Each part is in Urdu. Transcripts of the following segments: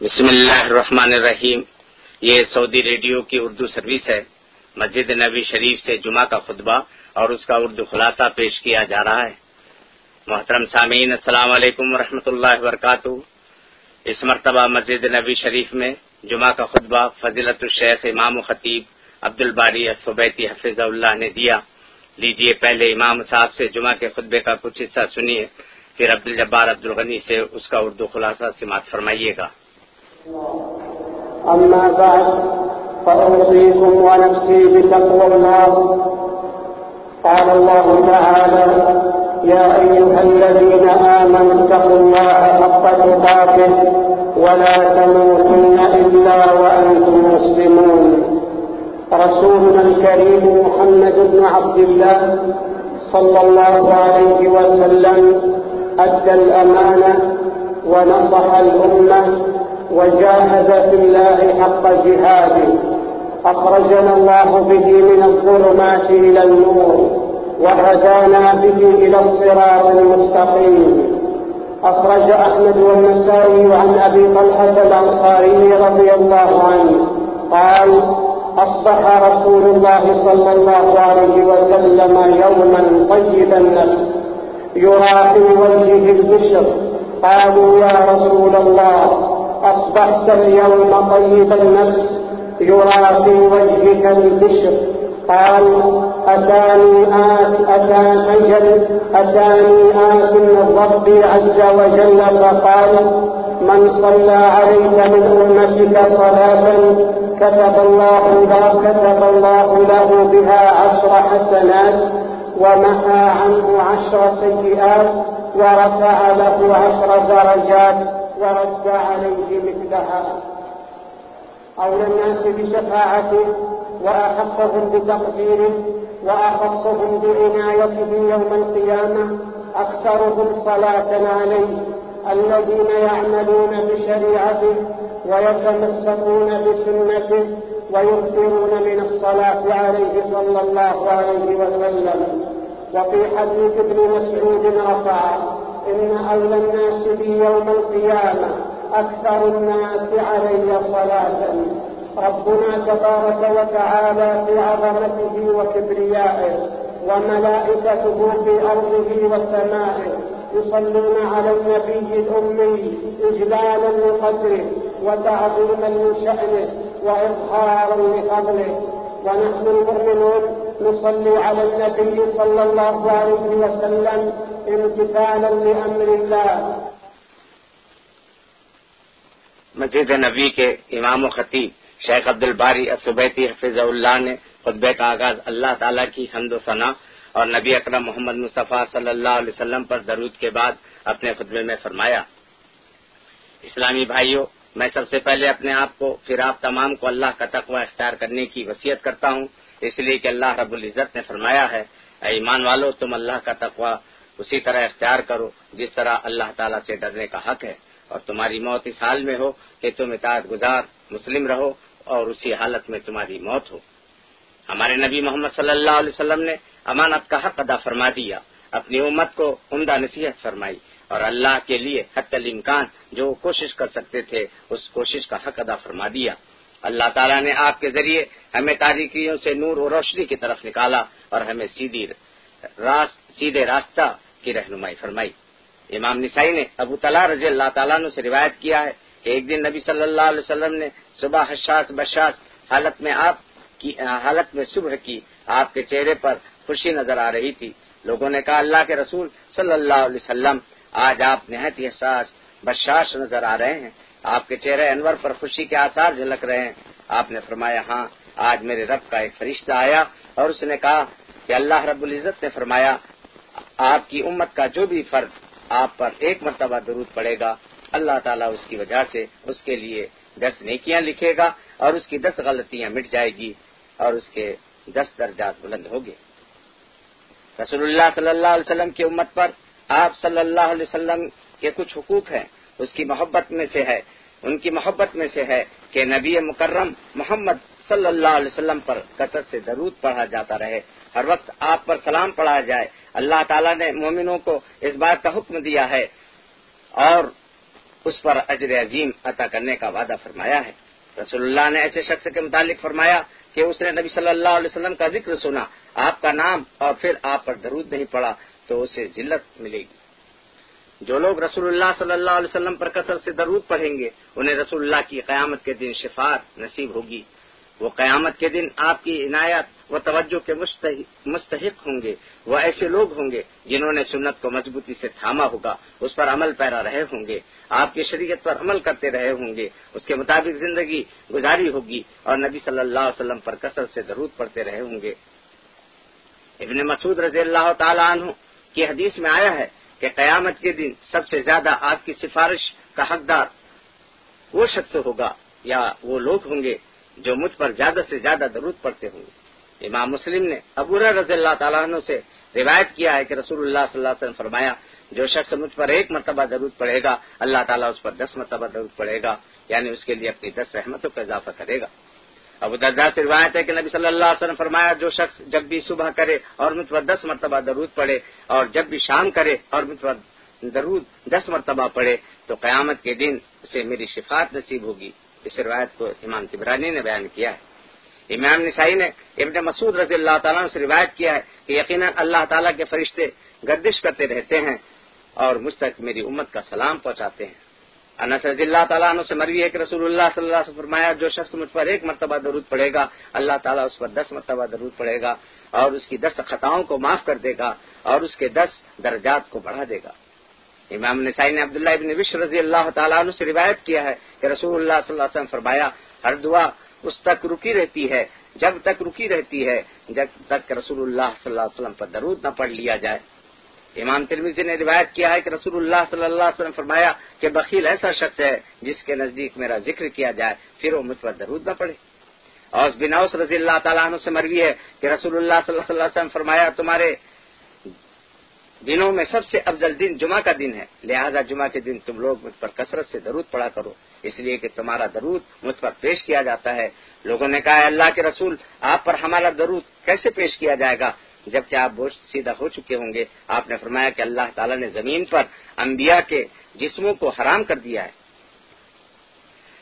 بسم اللہ الرحمن الرحیم۔ یہ سعودی ریڈیو کی اردو سروس ہے۔ مسجد نبی شریف سے جمعہ کا خطبہ اور اس کا اردو خلاصہ پیش کیا جا رہا ہے۔ محترم سامعین، السلام علیکم ورحمۃ اللہ وبرکاتہ۔ اس مرتبہ مسجد نبی شریف میں جمعہ کا خطبہ فضیلت الشیخ امام و خطیب عبد الباری صوبیتی حفظ اللہ نے دیا۔ لیجیے پہلے امام صاحب سے جمعہ کے خطبے کا کچھ حصہ سنیے، پھر عبد الجبار عبد الغنی سے اس کا اردو خلاصہ سماعت فرمائیے گا۔ أما بعد فأوصيكم ونفسي بتقوى الله. قال الله تعالى يا أيها الذين آمنوا اتقوا الله حق تقاته ولا تموتن إلا وأنتم مسلمون. رسولنا الكريم محمد بن عبد الله صلى الله عليه وسلم أدى الأمانة ونصح الأمة وجاهد في الله حق جهاده. أخرجنا الله به من الظلمات إلى النور وهدانا به إلى الصراط المستقيم. أخرج أحمد والنسائي عن أبي طلحة الأنصاري رضي الله عنه قال أصبح رسول الله صلى الله عليه وسلم يوما طيب النفس يرى في وجهه البشر. قالوا يا رسول الله أصبحت اليوم طيب النفس يرى في وجهك البشر. قال أتاني آت أتاني أجل أتاني آت من ربي عز وجل. فقال من صلى عليك من أمتك صلاة كتب الله له كتب الله له بها عشر حسنات ومحى عنه عشر سيئات ورفع له عشر درجات. ورد عليه مثلها. أولى الناس بشفاعته وأحقهم بتقديره وأخصهم بعنايته يوم القيامة أكثرهم صلاة عليه الذين يعملون بشريعته ويتمسكون بسنته ويكثرون من الصلاة عليه صلى الله عليه وسلم. وفي حديث ابن مسعود رفع إن أولى الناس بي يوم القيامة أكثر الناس علي صلاة. ربنا تبارك وتعالى في عظمته وكبريائه وملائكته في أرضه وسمائه يصلون على النبي الأمي إجلالا لقدره وتعظيما لشأنه وإظهارا لفضله. ونحن المؤمنون نصلي على النبي صلى الله عليه وسلم امتثالا لأمر الله. مسجد نبی کے امام و خطیب شیخ عبد الباری صبیتی حفظ اللہ نے خطبے کا آغاز اللہ تعالیٰ کی حمد و ثناء اور نبی اکرم محمد مصطفیٰ صلی اللہ علیہ وسلم پر درود کے بعد اپنے خطبے میں فرمایا، اسلامی بھائیوں، میں سب سے پہلے اپنے آپ کو، پھر آپ تمام کو اللہ کا تقوی اختیار کرنے کی وصیت کرتا ہوں۔ اس لیے کہ اللہ رب العزت نے فرمایا ہے، اے ایمان والو، تم اللہ کا تقوی اسی طرح اختیار کرو جس طرح اللہ تعالیٰ سے ڈرنے کا حق ہے اور تمہاری موت اس حال میں ہو کہ تم اطاعت گزار مسلم رہو اور اسی حالت میں تمہاری موت ہو۔ ہمارے نبی محمد صلی اللہ علیہ وسلم نے امانت کا حق ادا فرما دیا، اپنی امت کو عمدہ نصیحت فرمائی اور اللہ کے لیے حت الامکان جو کوشش کر سکتے تھے اس کوشش کا حق ادا فرما دیا۔ اللہ تعالیٰ نے آپ کے ذریعے ہمیں تاریخیوں سے نور و روشنی کی طرف نکالا اور ہمیں سیدھی راست سیدھے راستہ کی رہنمائی فرمائی۔ امام نسائی نے ابو طلح رضی اللہ تعالیٰ سے روایت کیا ہے کہ ایک دن نبی صلی اللہ علیہ وسلم نے صبح حشاس بشاس حالت میں آپ کی، حالت میں صبح کی آپ کے چہرے پر خوشی نظر آ رہی تھی۔ لوگوں نے کہا، اللہ کے رسول صلی اللہ علیہ وسلم، آج آپ نہایت ہی احساس بشاش نظر آ رہے ہیں۔ آپ کے چہرے انور پر خوشی کے آثار جھلک رہے ہیں۔ آپ نے فرمایا ہاں آج میرے رب کا ایک فرشتہ آیا اور اس نے کہا کہ اللہ رب العزت نے فرمایا آپ کی امت کا جو بھی فرد آپ پر ایک مرتبہ درود پڑے گا، اللہ تعالیٰ اس کی وجہ سے اس کے لیے دس نیکیاں لکھے گا اور اس کی دس غلطیاں مٹ جائے گی اور اس کے دس درجات بلند ہوگے رسول اللہ صلی اللہ علیہ وسلم کی امت پر آپ صلی اللہ علیہ وسلم کے کچھ حقوق ہیں، اس کی محبت میں سے ہے، ان کی محبت میں سے ہے کہ نبی مکرم محمد صلی اللہ علیہ وسلم پر کثرت سے درود پڑھا جاتا رہے۔ ہر وقت آپ پر سلام پڑھا جائے۔ اللہ تعالیٰ نے مومنوں کو اس بات کا حکم دیا ہے اور اس پر اجر عظیم عطا کرنے کا وعدہ فرمایا ہے۔ رسول اللہ نے ایسے شخص کے متعلق فرمایا کہ اس نے نبی صلی اللہ علیہ وسلم کا ذکر سنا، آپ کا نام اور پھر آپ پر درود نہیں پڑا تو اسے ذلت ملے گی۔ جو لوگ رسول اللہ صلی اللہ علیہ وسلم پر کثرت سے درود پڑھیں گے، انہیں رسول اللہ کی قیامت کے دن شفاعت نصیب ہوگی۔ وہ قیامت کے دن آپ کی عنایت و توجہ کے مستحق ہوں گے، وہ ایسے لوگ ہوں گے جنہوں نے سنت کو مضبوطی سے تھاما ہوگا، اس پر عمل پیرا رہے ہوں گے، آپ کی شریعت پر عمل کرتے رہے ہوں گے، اس کے مطابق زندگی گزاری ہوگی اور نبی صلی اللہ علیہ وسلم پر کثرت سے درود پڑتے رہے ہوں گے۔ ابن مسعود رضی اللہ تعالیٰ عنہ کی حدیث میں آیا ہے کہ قیامت کے دن سب سے زیادہ آپ کی سفارش کا حقدار وہ شخص ہوگا یا وہ لوگ ہوں گے جو مجھ پر زیادہ سے زیادہ درود پڑتے ہوں۔ گے امام مسلم نے ابو رضی اللہ تعالیٰ عنہ سے روایت کیا ہے کہ رسول اللہ صلی اللہ علیہ وسلم فرمایا، جو شخص مجھ پر ایک مرتبہ درود پڑے گا، اللہ تعالیٰ اس پر دس مرتبہ درود پڑے گا یعنی اس کے لیے اپنی دس رحمتوں کا اضافہ کرے گا۔ ابو دردا سے روایت ہے کہ نبی صلی اللہ علیہ وسلم فرمایا، جو شخص جب بھی صبح کرے اور مجھ پر دس مرتبہ درود پڑے اور جب بھی شام کرے اور مجھ پر درود دس مرتبہ پڑے تو قیامت کے دن اسے میری شفاعت نصیب ہوگی۔ اس روایت کو امام تبرانی نے بیان کیا ہے۔ امام نسائی نے ابن مسعود رضی اللہ تعالیٰ سے روایت کیا ہے کہ یقیناً اللہ تعالیٰ کے فرشتے گردش کرتے رہتے ہیں اور مجھ تک میری امت کا سلام پہنچاتے ہیں۔ انس رضی اللہ تعالیٰ عنہ سے مروی ہے کہ رسول اللہ صلی اللہ سے فرمایا، جو شخص مجھ پر ایک مرتبہ درود پڑے گا، اللہ تعالیٰ اس پر دس مرتبہ درود پڑے گا اور اس کی دس خطاؤں کو معاف کر دے گا اور اس کے دس درجات کو بڑھا دے گا۔ امام نسائی نے عبداللہ ابن وش رضی اللہ تعالیٰ عنہ سے روایت کیا ہے کہ رسول اللہ صلی اللہ علیہ وسلم فرمایا، ہر دعا اس تک رکی رہتی ہے، جب تک رکی رہتی ہے، جب تک رسول اللہ صلی اللہ علیہ وسلم پر درود نہ پڑھ لیا جائے۔ امام ترمیزی نے روایت کیا ہے کہ رسول اللہ صلی اللہ علیہ وسلم فرمایا کہ بخیل ایسا شخص ہے جس کے نزدیک میرا ذکر کیا جائے، پھر وہ مجھ پر درود نہ پڑے اور بناؤس رضی اللہ تعالیٰ عنہ سے مروی ہے کہ رسول اللہ صلی اللہ علیہ وسلم فرمایا، تمہارے دنوں میں سب سے افضل دن جمعہ کا دن ہے۔ لہذا جمعہ کے دن تم لوگ مجھ پر کثرت سے درود پڑا کرو۔ اس لیے کہ تمہارا درود مجھ پر پیش کیا جاتا ہے۔ لوگوں نے کہا اللہ کے رسول، آپ پر ہمارا درود کیسے پیش کیا جائے گا؟ جبکہ آپ بوجھ سیدھا ہو چکے ہوں گے۔ آپ نے فرمایا کہ اللہ تعالیٰ نے زمین پر انبیاء کے جسموں کو حرام کر دیا ہے۔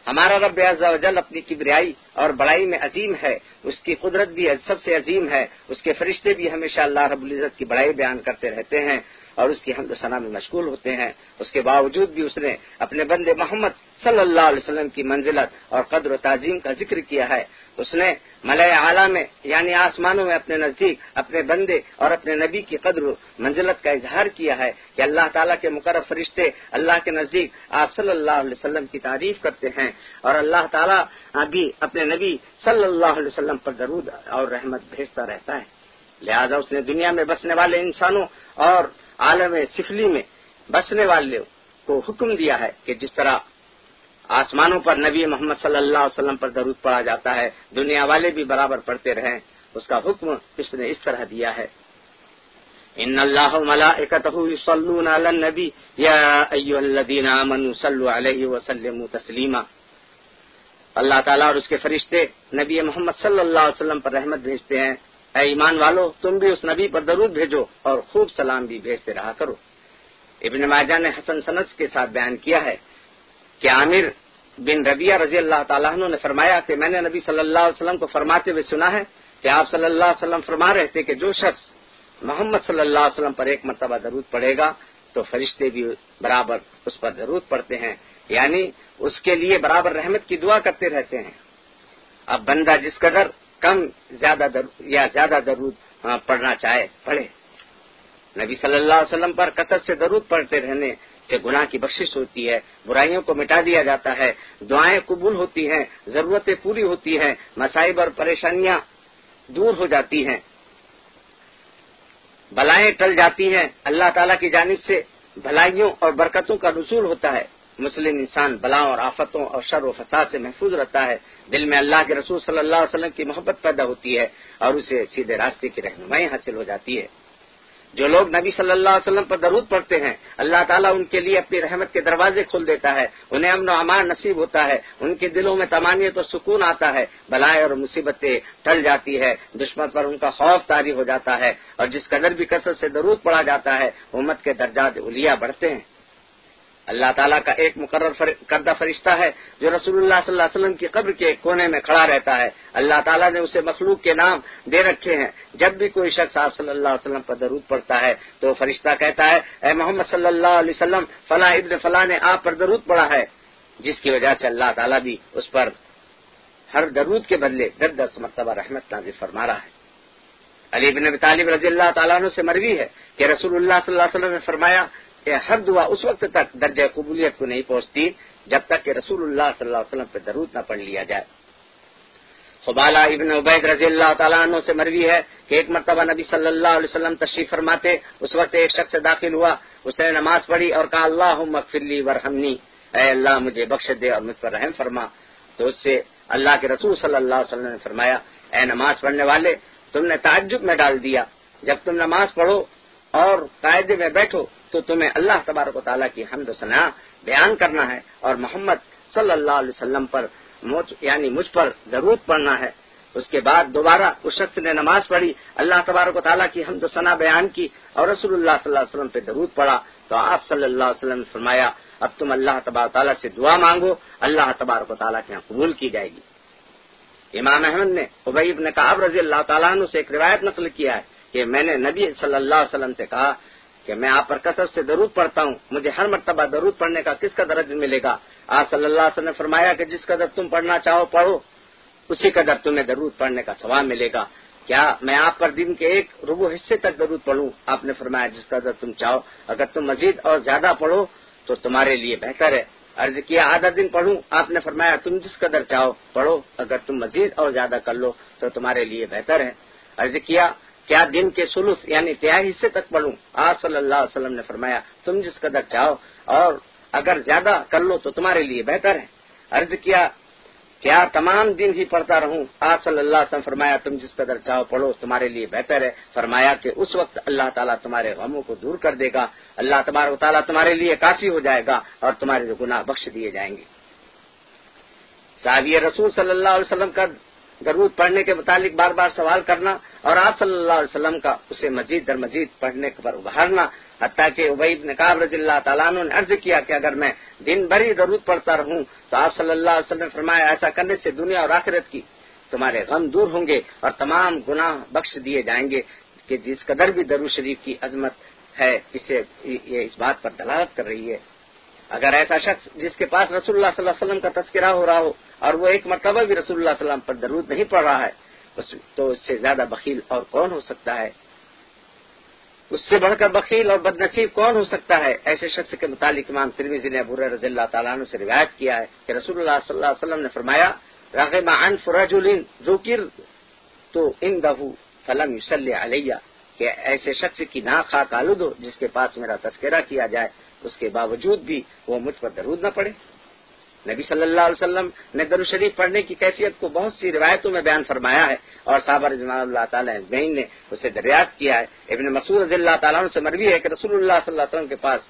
ہمارا رب عز و جل اپنی کبریائی اور بڑائی میں عظیم ہے، اس کی قدرت بھی سب سے عظیم ہے، اس کے فرشتے بھی ہمیشہ اللہ رب العزت کی بڑائی بیان کرتے رہتے ہیں اور اس کی حمد ثنا میں مشغول ہوتے ہیں۔ اس کے باوجود بھی اس نے اپنے بندے محمد صلی اللہ علیہ وسلم کی منزلت اور قدر و تعظیم کا ذکر کیا ہے۔ اس نے ملئے اعلیٰ میں یعنی آسمانوں میں اپنے نزدیک اپنے بندے اور اپنے نبی کی قدر و منزلت کا اظہار کیا ہے کہ اللہ تعالیٰ کے مقرر فرشتے اللہ کے نزدیک آپ صلی اللہ علیہ وسلم کی تعریف کرتے ہیں اور اللہ تعالیٰ بھی اپنے نبی صلی اللہ علیہ وسلم پر درود اور رحمت بھیجتا رہتا ہے۔ لہذا اس نے دنیا میں بسنے والے انسانوں اور عالم سفلی میں بسنے والے کو حکم دیا ہے کہ جس طرح آسمانوں پر نبی محمد صلی اللہ علیہ وسلم پر درود پڑا جاتا ہے، دنیا والے بھی برابر پڑھتے رہیں۔ اس کا حکم اس نے اس طرح دیا ہے۔ ان اللہ علی النبی، یا ایها الذین آمنوا صلوا علیہ وسلموا تسلیما۔ اللہ تعالیٰ اور اس کے فرشتے نبی محمد صلی اللہ علیہ وسلم پر رحمت بھیجتے ہیں۔ اے ایمان والو، تم بھی اس نبی پر درود بھیجو اور خوب سلام بھی بھیجتے رہا کرو۔ ابن ماجہ نے حسن سنت کے ساتھ بیان کیا ہے کہ عامر بن ربیہ رضی اللہ تعالیٰ عنہ نے فرمایا کہ میں نے نبی صلی اللہ علیہ وسلم کو فرماتے ہوئے سنا ہے کہ آپ صلی اللہ علیہ وسلم فرما رہے تھے کہ جو شخص محمد صلی اللہ علیہ وسلم پر ایک مرتبہ درود پڑے گا تو فرشتے بھی برابر اس پر درود پڑتے ہیں۔ یعنی اس کے لیے برابر رحمت کی دعا کرتے رہتے ہیں۔ اب بندہ جس قدر کم زیادہ در یا زیادہ درود ہاں، پڑھنا چاہے، پڑھے۔ نبی صلی اللہ علیہ وسلم پر قطر سے درود پڑھتے رہنے سے گناہ کی بخشش ہوتی ہے، برائیوں کو مٹا دیا جاتا ہے، دعائیں قبول ہوتی ہیں، ضرورتیں پوری ہوتی ہیں، مسائب اور پریشانیاں دور ہو جاتی ہیں۔ بلائیں ٹل جاتی ہیں، اللہ تعالیٰ کی جانب سے بھلائیوں اور برکتوں کا رسول ہوتا ہے۔ مسلم انسان بلاؤں اور آفتوں اور شر و فساد سے محفوظ رہتا ہے۔ دل میں اللہ کے رسول صلی اللہ علیہ وسلم کی محبت پیدا ہوتی ہے اور اسے سیدھے راستے کی رہنمائی حاصل ہو جاتی ہے۔ جو لوگ نبی صلی اللہ علیہ وسلم پر درود پڑھتے ہیں، اللہ تعالیٰ ان کے لیے اپنی رحمت کے دروازے کھول دیتا ہے۔ انہیں امن و امان نصیب ہوتا ہے۔ ان کے دلوں میں تمانیت اور سکون آتا ہے۔ بلائیں اور مصیبتیں ٹل جاتی ہے۔ دشمن پر ان کا خوف تاری ہو جاتا ہے اور جس قدر بھی کثرت سے درود پڑا جاتا ہے، امت کے درجات الیا بڑھتے ہیں۔ اللہ تعالیٰ کا ایک مقرر کردہ فرشتہ ہے جو رسول اللہ صلی اللہ علیہ وسلم کی قبر کے کونے میں کھڑا رہتا ہے۔ اللہ تعالیٰ نے اسے مخلوق کے نام دے رکھے ہیں۔ جب بھی کوئی شخص آپ صلی اللہ علیہ وسلم پر درود پڑتا ہے تو فرشتہ کہتا ہے، اے محمد صلی اللہ علیہ وسلم، فلاں ابن فلاں نے آپ پر درود پڑا ہے۔ جس کی وجہ سے اللہ تعالیٰ بھی اس پر ہر درود کے بدلے دس دس مرتبہ رحمت نازل فرما رہا ہے۔ علی بن طالب رضی اللہ تعالیٰ عنہ سے مروی ہے کہ رسول اللہ صلی اللہ علیہ وسلم نے فرمایا کہ ہر دعا اس وقت تک درجہ قبولیت کو نہیں پہنچتی جب تک کہ رسول اللہ صلی اللہ علیہ وسلم پہ درود نہ پڑھ لیا جائے۔ خبالہ ابن عبید رضی اللہ تعالیٰ عنہ سے مروی ہے کہ ایک مرتبہ نبی صلی اللہ علیہ وسلم تشریف فرماتے، اس وقت ایک شخص داخل ہوا، اس نے نماز پڑھی اور کہا اللہ مغفرلی ورحمنی اے اللہ، مجھے بخش دے اور مجھ پر رحم فرما۔ تو اس سے اللہ کے رسول صلی اللہ علیہ وسلم نے فرمایا، اے نماز پڑھنے والے، تم نے تعجب میں ڈال دیا۔ جب تم نماز پڑھو اور قاعدے میں بیٹھو تو تمہیں اللہ تبارک و تعالیٰ کی حمد و ثناء بیان کرنا ہے اور محمد صلی اللہ علیہ وسلم پر یعنی مجھ پر ضرورت پڑھنا ہے۔ اس کے بعد دوبارہ اس شخص نے نماز پڑھی، اللہ تبارک و تعالیٰ کی حمد و ثنا بیان کی اور رسول اللہ صلی اللہ علیہ وسلم پہ درود پڑھا۔ تو آپ صلی اللہ علیہ وسلم نے فرمایا، اب تم اللہ تبار تعالیٰ سے دعا مانگو، اللہ تبارک و تعالیٰ کے یہاں قبول کی جائے گی۔ امام احمد نے ابیب نے کہا رضی اللہ تعالیٰ عنہ سے ایک روایت نقل کیا ہے۔ کہ میں نے نبی صلی اللہ علیہ وسلم سے کہا کہ میں آپ پر کثرت سے درود پڑھتا ہوں، مجھے ہر مرتبہ درود پڑھنے کا کس کا درج ملے گا؟ آپ صلی اللہ علیہ وسلم نے فرمایا کہ جس قدر تم پڑھنا چاہو پڑھو، اسی قدر تمہیں درود پڑھنے کا ثواب ملے گا۔ کیا میں آپ پر دن کے ایک ربو حصے تک درود پڑھوں؟ آپ نے فرمایا جس قدر تم چاہو۔ اگر تم مزید اور زیادہ پڑھو تو تمہارے لیے بہتر ہے۔ عرض کیا آدھا دن پڑھوں؟ آپ نے فرمایا تم جس قدر چاہو پڑھو۔ اگر تم مزید اور زیادہ کر لو تو تمہارے لیے بہتر ہے۔ عرض کیا کیا دن کے سلوس یعنی تہائی حصے تک پڑھوں؟ آپ صلی اللہ علیہ وسلم نے فرمایا، تم جس قدر چاہو، اور اگر زیادہ کر لو تو تمہارے لیے بہتر ہے۔ عرض کیا کیا تمام دن ہی پڑھتا رہوں؟ آپ صلی اللہ علیہ وسلم فرمایا، تم جس قدر چاہو پڑھو، تمہارے لیے بہتر ہے۔ فرمایا کہ اس وقت اللہ تعالیٰ تمہارے غموں کو دور کر دے گا۔ اللہ تبارک تعالیٰ تمہارے لیے کافی ہو جائے گا اور تمہارے گناہ بخش دیے جائیں گے۔ صحابی رسول صلی اللہ علیہ وسلم کا درود پڑھنے کے متعلق بار بار سوال کرنا اور آپ صلی اللہ علیہ وسلم کا اسے مزید در مزید پڑھنے پر ابھارنا، حتیٰ کہ عبید نقاب رضی اللہ تعالیٰ نے عرض کیا کہ اگر میں دن بھر ہی درود پڑھتا رہوں تو آپ صلی اللہ علیہ وسلم نے فرمایا، ایسا کرنے سے دنیا اور آخرت کی تمہارے غم دور ہوں گے اور تمام گناہ بخش دیے جائیں گے کہ جس قدر بھی درو شریف کی عظمت ہے، اسے یہ اس بات پر دلالت کر رہی ہے۔ اگر ایسا شخص جس کے پاس رسول اللہ صلی اللہ علیہ وسلم کا تذکرہ ہو رہا ہو اور وہ ایک مرتبہ بھی رسول اللہ علیہ وسلم پر درود نہیں پڑ رہا ہے تو اس سے زیادہ بخیل اور کون ہو سکتا ہے؟ اس سے بڑھ کر بخیل اور بد نصیب کون ہو سکتا ہے؟ ایسے شخص کے متعلق امام ترمیزی نے ابور رضی اللہ تعالیٰ عنہ سے روایت کیا ہے کہ رسول اللہ صلی اللہ علیہ وسلم نے فرمایا راغب عن فرج ذکر تو ان دہو فلم یوسل علیہ کہ ایسے شخص کی نا خاک آلود ہو جس کے پاس میرا تذکرہ کیا جائے اس کے باوجود بھی وہ مجھ پر درود نہ پڑے۔ نبی صلی اللہ علیہ وسلم نے درو شریف پڑھنے کی کیفیت کو بہت سی روایتوں میں بیان فرمایا ہے اور صابر رضمان اللہ تعالیٰ نے اسے دریافت کیا ہے۔ ابن مسعود رضی اللہ تعالیٰ سے مروی ہے کہ رسول اللہ صلی اللہ علیہ وسلم کے پاس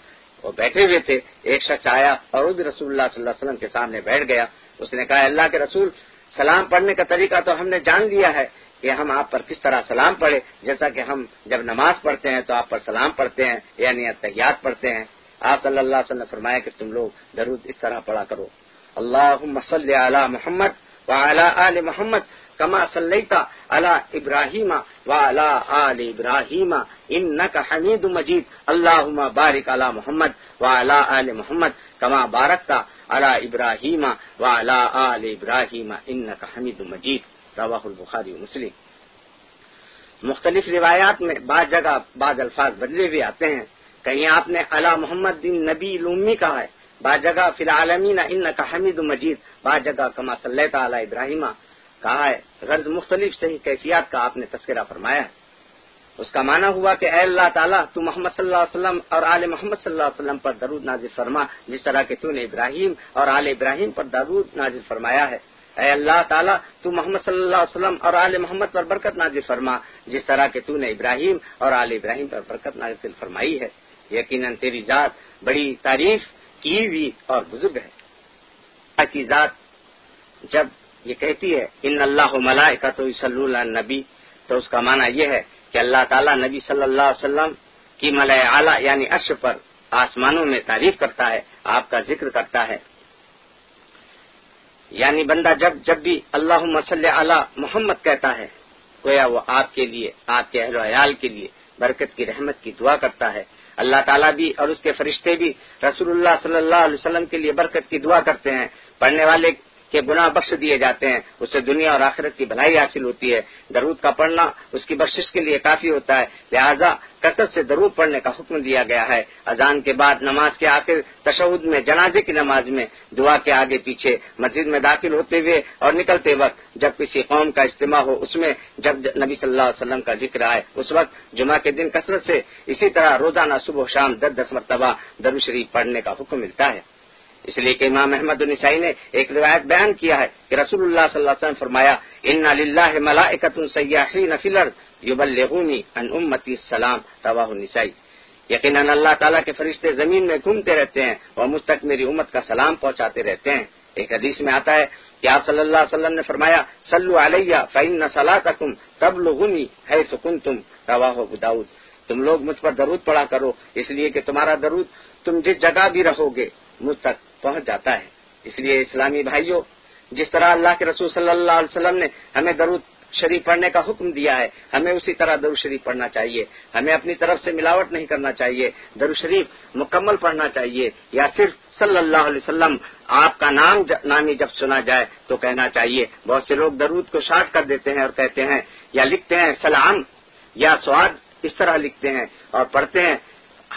وہ بیٹھے ہوئے تھے۔ ایک شخص آیا اور وہ بھی رسول اللہ صلی اللہ علیہ وسلم کے سامنے بیٹھ گیا۔ اس نے کہا، اللہ کے رسول، سلام پڑھنے کا طریقہ تو ہم نے جان لیا ہے کہ ہم آپ پر کس طرح سلام پڑھے۔ جیسا کہ ہم جب نماز پڑھتے ہیں تو آپ پر سلام پڑھتے ہیں یعنی تحیات پڑھتے ہیں۔ آپ صلی اللہ علیہ وسلم نے فرمایا کہ تم لوگ درود اس طرح پڑھا کرو۔ اللہ صلی علی محمد و آل محمد کما صلیتا علی ابراہیم و آل ابراہیم انکا حمید مجید۔ اللہ بارک علی محمد و آل محمد کما بارکتا علی ابراہیم و آل ابراہیم انکا حمید مجید۔ رواہ البخاری مسلم۔ مختلف روایات میں بعض جگہ بعض الفاظ بدلے ہوئے آتے ہیں۔ کہیں آپ نے علا محمد بن نبی لومی کہا ہے بعض جگہ فی العالمین ان کا حمید مجید بعض جگہ کما صلی تعالی ابراہیم کہا ہے۔ غرض مختلف صحیح کیفیات کا آپ نے تذکرہ فرمایا۔ ہے اس کا معنی ہوا کہ اے اللہ تعالیٰ، تو محمد صلی اللہ علیہ وسلم اور آل محمد صلی اللہ علیہ وسلم پر درود نازل فرما، جس طرح کہ تو نے ابراہیم اور آل ابراہیم پر درود نازل فرمایا ہے۔ اے اللہ تعالیٰ، تو محمد صلی اللہ علیہ وسلم اور آل محمد پر برکت نازل فرما، جس طرح کہ تو نے ابراہیم اور آل ابراہیم پر برکت نازل فرمائی ہے۔ یقیناً تیری ذات بڑی تعریف کی ہوئی اور بزرگ ہے۔ کی ذات جب یہ کہتی ہے، ان اللہ ملائے کا تو صلی اللہ نبی تو اس کا معنی یہ ہے کہ اللہ تعالیٰ نبی صلی اللہ علیہ وسلم کی ملائے اعلیٰ یعنی عرش پر آسمانوں میں تعریف کرتا ہے، آپ کا ذکر کرتا ہے۔ یعنی بندہ جب جب بھی اللہ مسلح علی محمد کہتا ہے، گویا وہ آپ کے لیے، آپ کے اہل و عیال کے لیے برکت کی رحمت کی دعا کرتا ہے۔ اللہ تعالیٰ بھی اور اس کے فرشتے بھی رسول اللہ صلی اللہ علیہ وسلم کے لیے برکت کی دعا کرتے ہیں۔ پڑھنے والے کے گناہ بخش دیے جاتے ہیں، اس سے دنیا اور آخرت کی بھلائی حاصل ہوتی ہے۔ درود کا پڑھنا اس کی بخشش کے لیے کافی ہوتا ہے، لہذا کثرت سے درود پڑھنے کا حکم دیا گیا ہے۔ اذان کے بعد نماز کے آخر تشود میں، جنازے کی نماز میں دعا کے آگے پیچھے، مسجد میں داخل ہوتے ہوئے اور نکلتے وقت جب کسی قوم کا اجتماع ہو، اس میں جب نبی صلی اللہ علیہ وسلم کا ذکر آئے، اس وقت جمعہ کے دن کثرت سے اسی طرح روزانہ صبح شام دس دس مرتبہ درو شریف پڑھنے کا حکم ملتا ہے۔ اس لیے کہ امام احمد النسائی نے ایک روایت بیان کیا ہے کہ رسول اللہ صلی اللہ علیہ وسلم فرمایا ان ان امتی السلام رواہ النسائی۔ یقینا اللہ تعالیٰ کے فرشتے زمین میں گھومتے رہتے ہیں اور مجھ تک میری امت کا سلام پہنچاتے رہتے ہیں۔ ایک حدیث میں آتا ہے کہ آپ صلی اللہ علیہ وسلم نے فرمایا سلو علیہ فعین صلاح تکم تب لغنی ہے سکن تم روا بداؤد تم لوگ مجھ پر درود پڑا کرو، اس لیے کہ تمہارا درود تم جس جگہ بھی رہو گے۔ مجھ تک پہنچ جاتا ہے۔ اس لیے اسلامی بھائیوں، جس طرح اللہ کے رسول صلی اللہ علیہ وسلم نے ہمیں درود شریف پڑھنے کا حکم دیا ہے، ہمیں اسی طرح درو شریف پڑھنا چاہیے۔ ہمیں اپنی طرف سے ملاوٹ نہیں کرنا چاہیے۔ درو شریف مکمل پڑھنا چاہیے۔ یا صرف صلی اللہ علیہ وسلم، آپ کا نام نامی جب سنا جائے تو کہنا چاہیے۔ بہت سے لوگ درود کو شارٹ کر دیتے ہیں اور کہتے ہیں، یا لکھتے ہیں، سلام یا سواد اس طرح لکھتے ہیں اور پڑھتے ہیں۔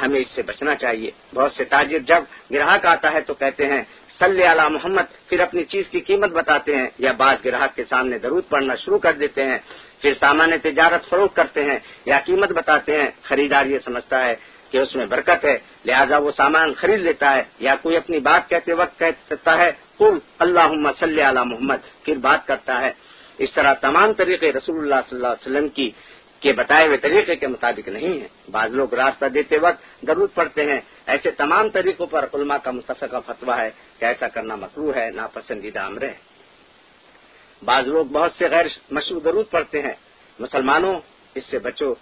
ہمیں اس سے بچنا چاہیے۔ بہت سے تاجر جب گراہک آتا ہے تو کہتے ہیں، صلی علی محمد، پھر اپنی چیز کی قیمت بتاتے ہیں یا بعض گراہک کے سامنے درود پڑھنا شروع کر دیتے ہیں۔ پھر سامان تجارت فروخت کرتے ہیں یا قیمت بتاتے ہیں۔ خریدار یہ سمجھتا ہے کہ اس میں برکت ہے، لہذا وہ سامان خرید لیتا ہے یا کوئی اپنی بات کہتے وقت کہتا ہے، قل اللہ صلی علی محمد، پھر بات کرتا ہے۔ اس طرح تمام طریقے رسول اللہ صلی اللہ علیہ وسلم کی کے بتائے ہوئے طریقے کے مطابق نہیں ہے۔ بعض لوگ راستہ دیتے وقت درود پڑتے ہیں۔ ایسے تمام طریقوں پر علماء کا مستفقہ فتویٰ ہے کہ ایسا کرنا مکرو ہے، ناپسندیدہ امر ہے۔ بعض لوگ بہت سے غیر مشروع درود پڑھتے ہیں۔ مسلمانوں، اس سے بچو،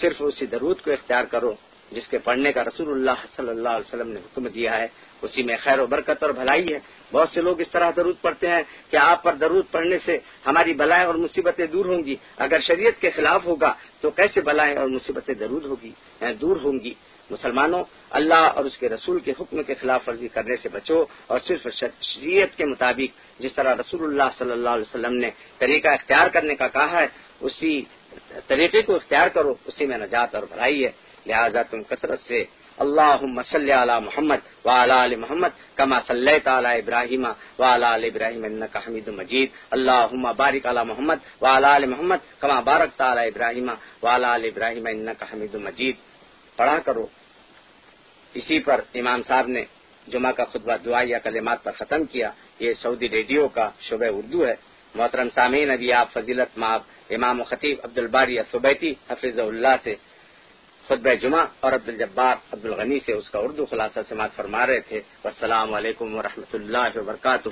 صرف اسی درود کو اختیار کرو۔ جس کے پڑھنے کا رسول اللہ صلی اللہ علیہ وسلم نے حکم دیا ہے، اسی میں خیر و برکت اور بھلائی ہے۔ بہت سے لوگ اس طرح درود پڑھتے ہیں کہ آپ پر درود پڑھنے سے ہماری بلائیں اور مصیبتیں دور ہوں گی۔ اگر شریعت کے خلاف ہوگا تو کیسے بلائیں اور مصیبتیں درود ہوگی؟ دور ہوں گی۔ مسلمانوں، اللہ اور اس کے رسول کے حکم کے خلاف ورزی کرنے سے بچو اور صرف شریعت کے مطابق جس طرح رسول اللہ صلی اللہ علیہ وسلم نے طریقہ اختیار کرنے کا کہا ہے، اسی طریقے کو اختیار کرو، اسی میں نجات اور بھلائی ہے۔ لہذا تم کثرت سے اللہ صلی علی محمد وعلى محمد کما صلی تعالی ابراہیم وعلى ابراہیم انك حمید مجید۔ اللہ بارک علی محمد وعلى محمد کما بارک تعالی ابراہیم وعلى ابراہیم انك حمید مجید۔ پڑھا کرو۔ اسی پر امام صاحب نے جمعہ کا خطبہ، دعا یا کلمات پر ختم کیا۔ یہ سعودی ریڈیو کا شعبہ اردو ہے۔ محترم سامعین، ابھی آپ فضیلت ماب امام و خطیب عبد الباری صبیتی حفیظ اللہ سے خطبہ جمعہ اور عبد الجبار عبد الغنی سے اس کا اردو خلاصہ سماعت فرما رہے تھے۔ السلام علیکم ورحمۃ اللہ وبرکاتہ۔